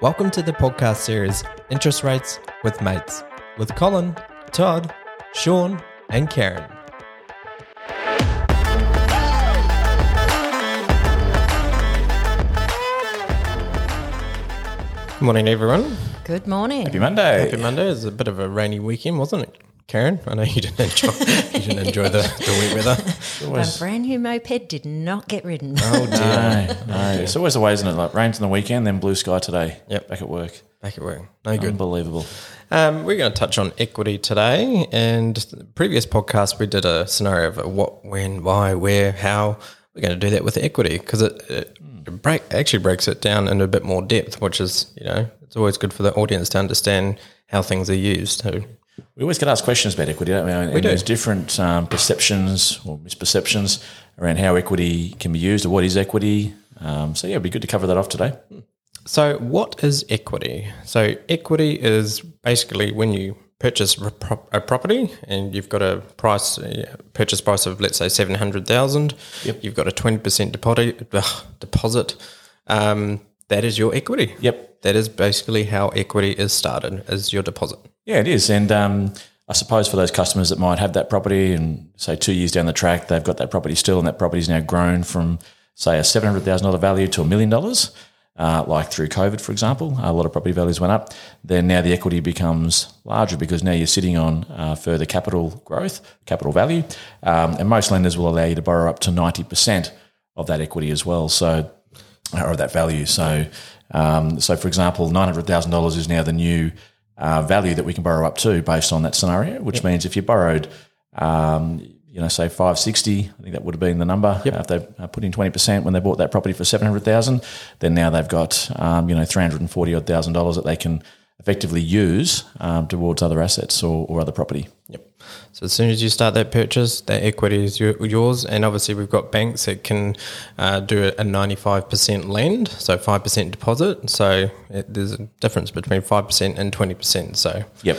Welcome to the podcast series Interest Rates with Mates with Colin, Todd, Sean, and Karen. Good morning, everyone. Good morning. Happy Monday. Happy Monday. It was a bit of a rainy weekend, wasn't it, Karen? I know you didn't enjoy you didn't enjoy the, the wet weather. a brand new moped did not get ridden. Oh dear. No, no. It's always the way, isn't it? Like rains on the weekend, then blue sky today. Yep. Back at work. Back at work. No good. Unbelievable. Um, we're going to touch on equity today. And the previous podcast, we did a scenario of a what, when, why, where, how. We're going to do that with equity because it, it, it break, actually breaks it down into a bit more depth, which is, you know, it's always good for the audience to understand how things are used. So, We always get asked questions about equity, don't we? And do. There's different um, perceptions or misperceptions around how equity can be used or what is equity. Um, so yeah, it'd be good to cover that off today. So, what is equity? So, equity is basically when you purchase a pro- a property and you've got a price, a purchase price of let's say seven hundred thousand. Yep. You've got a twenty percent deposit. ugh, deposit. Um, that is your equity. Yep. That is basically how equity is started. Is your deposit. Yeah, it is. And um, I suppose for those customers that might have that property and say two years down the track, they've got that property still and that property's now grown from, say, a $700,000 value to a million dollars, uh, like through COVID, for example, a lot of property values went up. Then now the equity becomes larger because now you're sitting on uh, further capital growth, capital value. Um, and most lenders will allow you to borrow up to 90% of that equity as well. So, or that value. So, um, so for example, nine hundred thousand dollars is now the new uh, value that we can borrow up to based on that scenario. Which means if you borrowed, um, you know, say five sixty, I think that would have been the number. Uh, if they uh, put in twenty percent when they bought that property for seven hundred thousand, then now they've got um, you know three hundred and forty odd thousand dollars that they can effectively use um, towards other assets or, or other property. Yep. So as soon as you start that purchase, that equity is your, yours, and obviously we've got banks that can uh, do a ninety-five percent lend, so five percent deposit. So it, there's a difference between five percent and twenty percent. So Yep.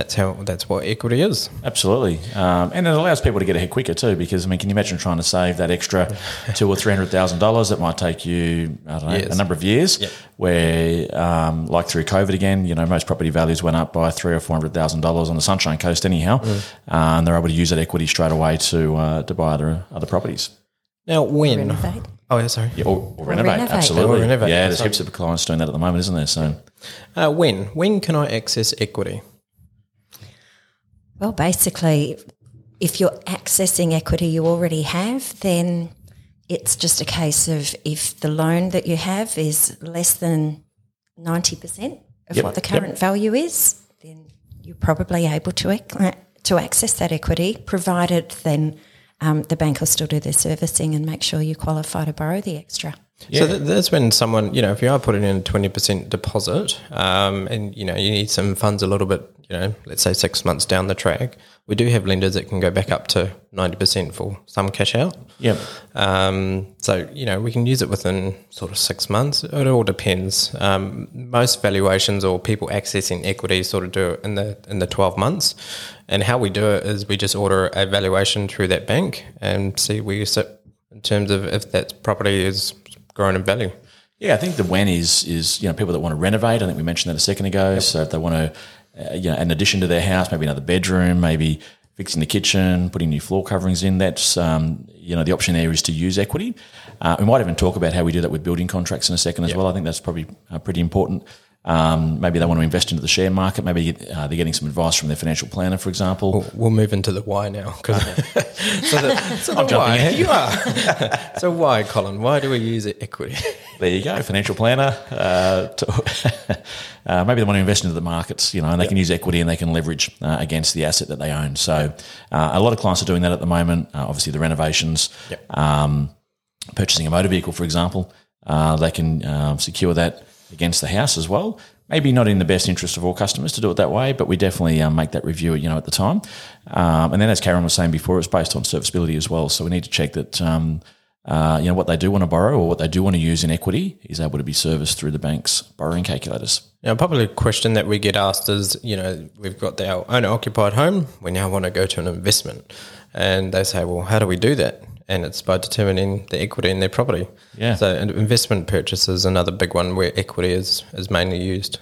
Yep, that's how that's what equity is. Absolutely, um, and it allows people to get ahead quicker too. Because I mean, can you imagine trying to save that extra two or three hundred thousand dollars that might take you, I don't know, Years. a number of years? Yep. Where, um, like through COVID again, you know, most property values went up by three or four hundred thousand dollars on the Sunshine Coast, anyhow, Mm. uh, and they're able to use that equity straight away to uh, to buy other other properties. Now when? Renovate. Oh yeah, sorry. Yeah, or, or renovate, renovate. absolutely. Or renovate, yeah, there's heaps of clients doing that at the moment, isn't there? So, Uh, when? When can I access equity? Well, basically, if you're accessing equity you already have, then it's just a case of if the loan that you have is less than 90% of Yep, what the yep. current value is, then you're probably able to, ac- to access that equity, provided then um, the bank will still do their servicing and make sure you qualify to borrow the extra. So th- that's when someone, you know, if you are putting in a twenty percent deposit, um, and you know you need some funds a little bit, you know, let's say six months down the track, we do have lenders that can go back up to ninety percent for some cash out. yeah, Um, so you know we can use it within sort of six months. It all depends. Um, most valuations or people accessing equity sort of do it in the in the twelve months. And how we do it is we just order a valuation through that bank and see where you sit in terms of if that property is grown in value. Yeah, I think the when is is you know people that want to renovate. I think we mentioned that a second ago. So if they want to, uh, you know, an addition to their house, maybe another bedroom, maybe fixing the kitchen, putting new floor coverings in. That's um, you know the option there is to use equity. Uh, we might even talk about how we do that with building contracts in a second as well. I think that's probably uh, pretty important. Um, maybe they want to invest into the share market. Maybe uh, they're getting some advice from their financial planner, for example. We'll, we'll move into the why now. 'cause- so the, so the why, you are. so why, Colin? Why do we use equity? There you go, financial planner. Uh, to, uh, maybe they want to invest into the markets, you know, and they can use equity and they can leverage uh, against the asset that they own. So uh, a lot of clients are doing that at the moment. Uh, obviously, the renovations, um, purchasing a motor vehicle, for example, uh, they can um, secure that against the house as well. Maybe not in the best interest of all customers to do it that way, but we definitely um, make that review, you know, at the time. Um, and then, as Karen was saying before, it's based on serviceability as well. So we need to check that um, uh, you know what they do want to borrow or what they do want to use in equity is able to be serviced through the bank's borrowing calculators. Now, probably a question that we get asked is, you know, we've got our owner occupied home. We now want to go to an investment, and they say, well, how do we do that? And it's by determining the equity in their property. Yeah. So, investment purchase is another big one where equity is is mainly used.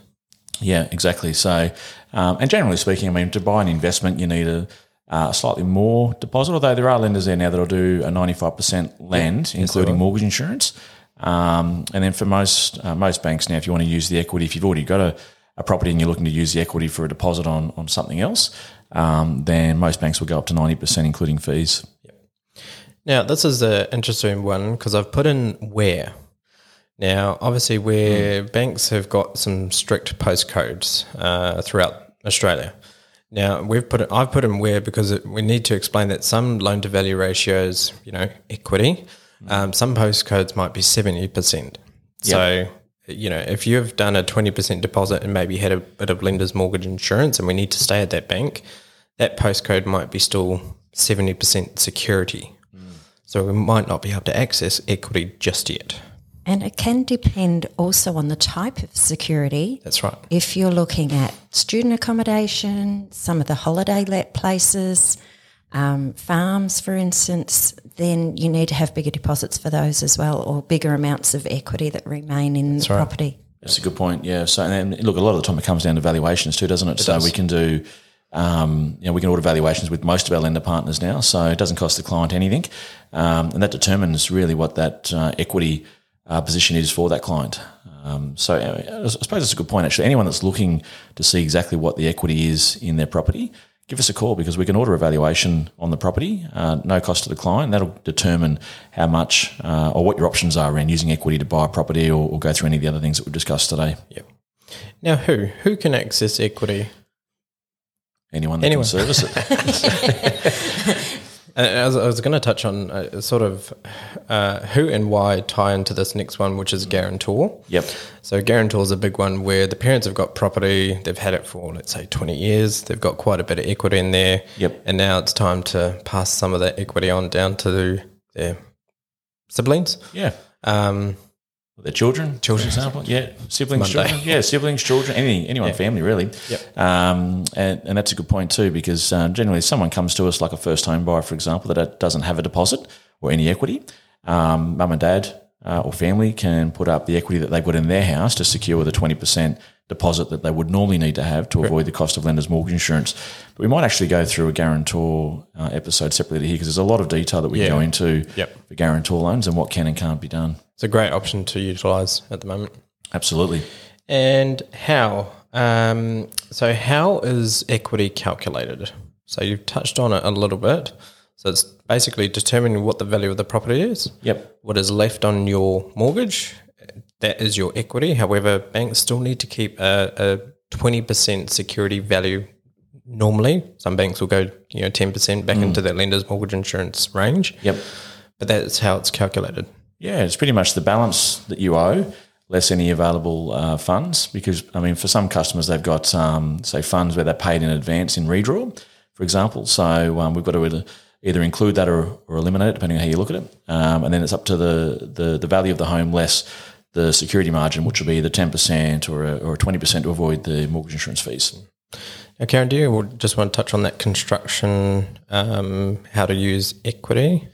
Yeah, exactly. So, um, and generally speaking, I mean, to buy an investment, you need a, uh, slightly more deposit, although there are lenders there now that'll do a 95% lend, including mortgage insurance. Um, and then for most uh, most banks now, if you want to use the equity, if you've already got a, a property and you're looking to use the equity for a deposit on, on something else, um, then most banks will go up to 90%, including fees. Now, this is an interesting one because I've put in where. Now, obviously, where banks have got some strict postcodes uh, throughout Australia. Now, we've put it, I've put them where because it, we need to explain that some loan to value ratios, you know, equity, um, some postcodes might be 70%. So, you know, if you've done a 20% deposit and maybe had a bit of lender's mortgage insurance and we need to stay at that bank, that postcode might be still 70% security. So we might not be able to access equity just yet. And it can depend also on the type of security. That's right. If you're looking at student accommodation, some of the holiday let places, um, farms, for instance, then you need to have bigger deposits for those as well, or bigger amounts of equity that remain in the right. property. That's a good point. Yeah. So, and look, a lot of the time it comes down to valuations too, doesn't it? so does. we can do, um, you know, we can order valuations with most of our lender partners now. So it doesn't cost the client anything, um, and that determines really what that uh, equity uh, position is for that client. Um, so uh, I suppose it's a good point. Actually, anyone that's looking to see exactly what the equity is in their property, give us a call because we can order a valuation on the property, uh, no cost to the client. That'll determine how much uh, or what your options are around using equity to buy a property or, or go through any of the other things that we've discussed today. Yep. Now, who who can access equity? Anyone that Anyone. can service it. Uh, I was, I was going to touch on uh, sort of uh, who and why tie into this next one, which is guarantor. yep. So guarantor is a big one where the parents have got property, they've had it for let's say twenty years, they've got quite a bit of equity in there. Yep. And now it's time to pass some of that equity on down to their siblings. Yeah. Um, Their children, Children. example. Yeah. Siblings, Monday. children. Yeah. Siblings, children, any, anyone, family, really. Yep. Um, and, and that's a good point too, because uh, generally someone comes to us like a first home buyer, for example, that doesn't have a deposit or any equity. Um, mum and dad uh, or family can put up the equity that they've got in their house to secure the 20% deposit that they would normally need to have to avoid the cost of lender's mortgage insurance. But we might actually go through a guarantor uh, episode separately here because there's a lot of detail that we Yeah. go into Yep. for guarantor loans and what can and can't be done. it's a great option to utilise at the moment. Absolutely. And how? Um, so, how is equity calculated? So, you've touched on it a little bit. So, it's basically determining what the value of the property is, Yep. what is left on your mortgage. That is your equity. However, banks still need to keep a, a 20% security value normally. Some banks will go, you know, 10% back into their lender's mortgage insurance range. Yep. But that's how it's calculated. Yeah, it's pretty much the balance that you owe less any available uh, funds. Because I mean, for some customers, they've got um, say funds where they're paid in advance in redraw, for example. So um, we've got to either, either include that or, or eliminate it, depending on how you look at it. Um, and then it's up to the, the the value of the home less the security margin, which will be the ten percent or a, or twenty percent to avoid the mortgage insurance fees. Now, Karen, do you just want to touch on that construction, um, how to use equity?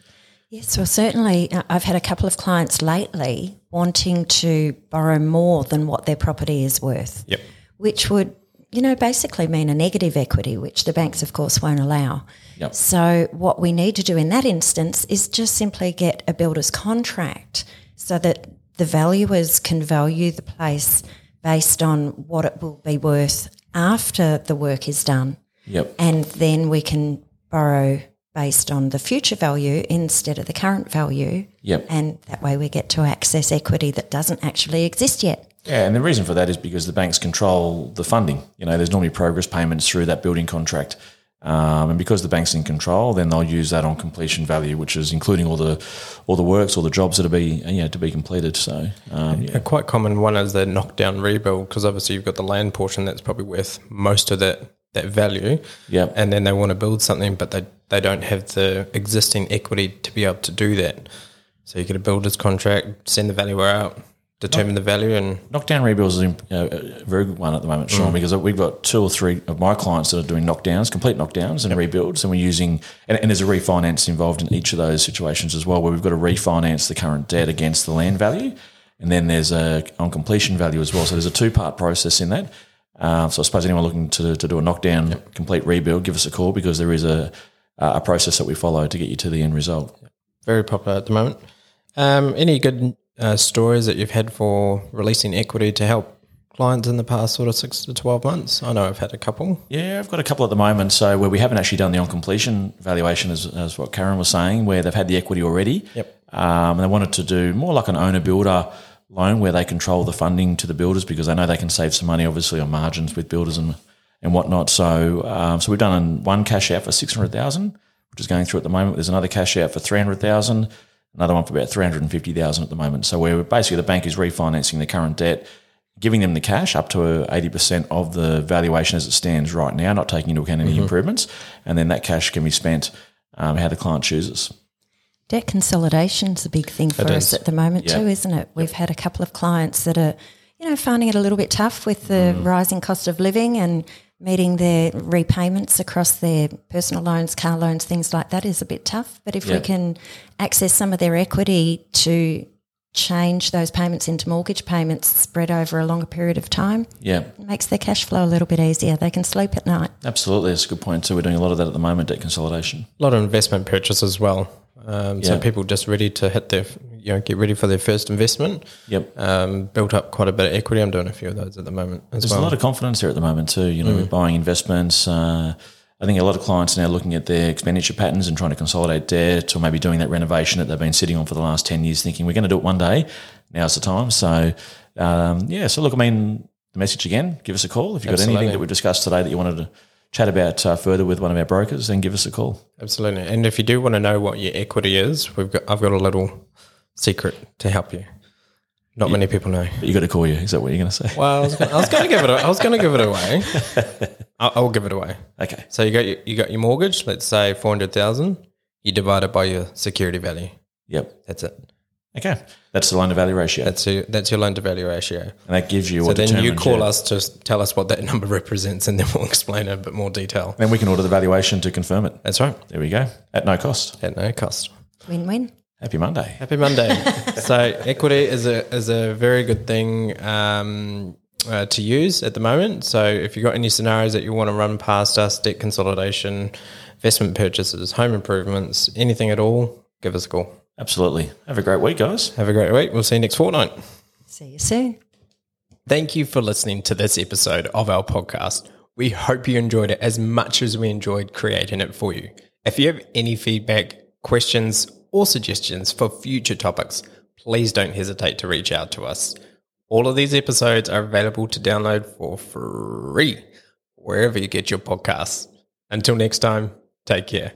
Yes, well, certainly uh, I've had a couple of clients lately wanting to borrow more than what their property is worth, Yep. which would, you know, basically mean a negative equity, which the banks, of course, won't allow. Yep. So, what we need to do in that instance is just simply get a builder's contract so that the valuers can value the place based on what it will be worth after the work is done. Yep. And then we can borrow based on the future value instead of the current value. Yep. And that way we get to access equity that doesn't actually exist yet. Yeah, and the reason for that is because the banks control the funding. You know, there's normally progress payments through that building contract. Um, and because the bank's in control, then they'll use that on completion value, which is including all the all the works, all the jobs that are be you know, to be completed. So um, yeah. A quite common one is the knockdown rebuild because obviously you've got the land portion that's probably worth most of that that value. Yep. And then they want to build something, but they they don't have the existing equity to be able to do that. So you get a builder's contract, send the valuer out, determine the value, and Knockdown rebuilds is you know, a very good one at the moment, Sean, because we've got two or three of my clients that are doing knockdowns, complete knockdowns and rebuilds, and we're using and, and there's a refinance involved in each of those situations as well, where we've got to refinance the current debt against the land value, and then there's a on completion value as well. So there's a two part process in that. Um, so I suppose anyone looking to, to do a knockdown complete rebuild, give us a call because there is a a process that we follow to get you to the end result. very popular at the moment. Um, any good uh, stories that you've had for releasing equity to help clients in the past sort of six to 12 months? I know I've had a couple. Yeah, I've got a couple at the moment. So where we haven't actually done the on completion valuation, as, as what Karen was saying, where they've had the equity already. Yep. Um, and they wanted to do more like an owner builder loan where they control the funding to the builders because they know they can save some money, obviously, on margins with builders and and whatnot. So um, so we've done one cash out for six hundred thousand, which is going through at the moment. There's another cash out for three hundred thousand, another one for about three hundred and fifty thousand at the moment. So we're basically the bank is refinancing the current debt giving them the cash up to 80% of the valuation as it stands right now, not taking into account any improvements. And then that cash can be spent um, how the client chooses. Debt consolidation is a big thing for It us is. at the moment Yeah. too, isn't it? We've had a couple of clients that are, you know, finding it a little bit tough with the Mm. rising cost of living and meeting their repayments across their personal loans, car loans, things like that is a bit tough. But if Yeah. we can access some of their equity to change those payments into mortgage payments spread over a longer period of time, Yeah, it makes their cash flow a little bit easier. They can sleep at night. absolutely. That's a good point. So we're doing a lot of that at the moment, debt consolidation. A lot of investment purchase as well. Um, So people just ready to hit their, you know, get ready for their first investment. Yep. Um, built up quite a bit of equity. I'm doing a few of those at the moment as There's well. a lot of confidence there at the moment too. You know, with buying investments. Uh, I think a lot of clients are now looking at their expenditure patterns and trying to consolidate debt, or maybe doing that renovation that they've been sitting on for the last ten years, thinking we're going to do it one day. Now's the time. So, um, yeah. So look, I mean, the message again. Give us a call if you've got anything that we discussed today that you wanted to chat about uh, further with one of our brokers. Then give us a call. Absolutely. And if you do want to know what your equity is, we've got I've got a little secret to help you. Not many people know. But you got to call you. Is that what you're going to say? Well, I was gonna, I was going to give it. I was going to give it away. I'll, I'll give it away. Okay. So you got your, you got your mortgage. Let's say four hundred thousand. You divide it by your security value. Yep. That's it. Okay. That's the loan to value ratio, That's your that's your loan to value ratio. and that gives you. So what then you call your- us to tell us what that number represents, and then we'll explain it in a bit more detail. Then we can order the valuation to confirm it. That's right. There we go. At no cost. At no cost. Win win. Happy Monday. Happy Monday. so equity is a is a very good thing um, uh, to use at the moment. So if you've got any scenarios that you want to run past us, debt consolidation, investment purchases, home improvements, anything at all, give us a call. Absolutely. Have a great week, guys. Have a great week. We'll see you next fortnight. See you soon. Thank you for listening to this episode of our podcast. We hope you enjoyed it as much as we enjoyed creating it for you. If you have any feedback, questions, or suggestions for future topics, please don't hesitate to reach out to us. All of these episodes are available to download for free wherever you get your podcasts. Until next time, take care.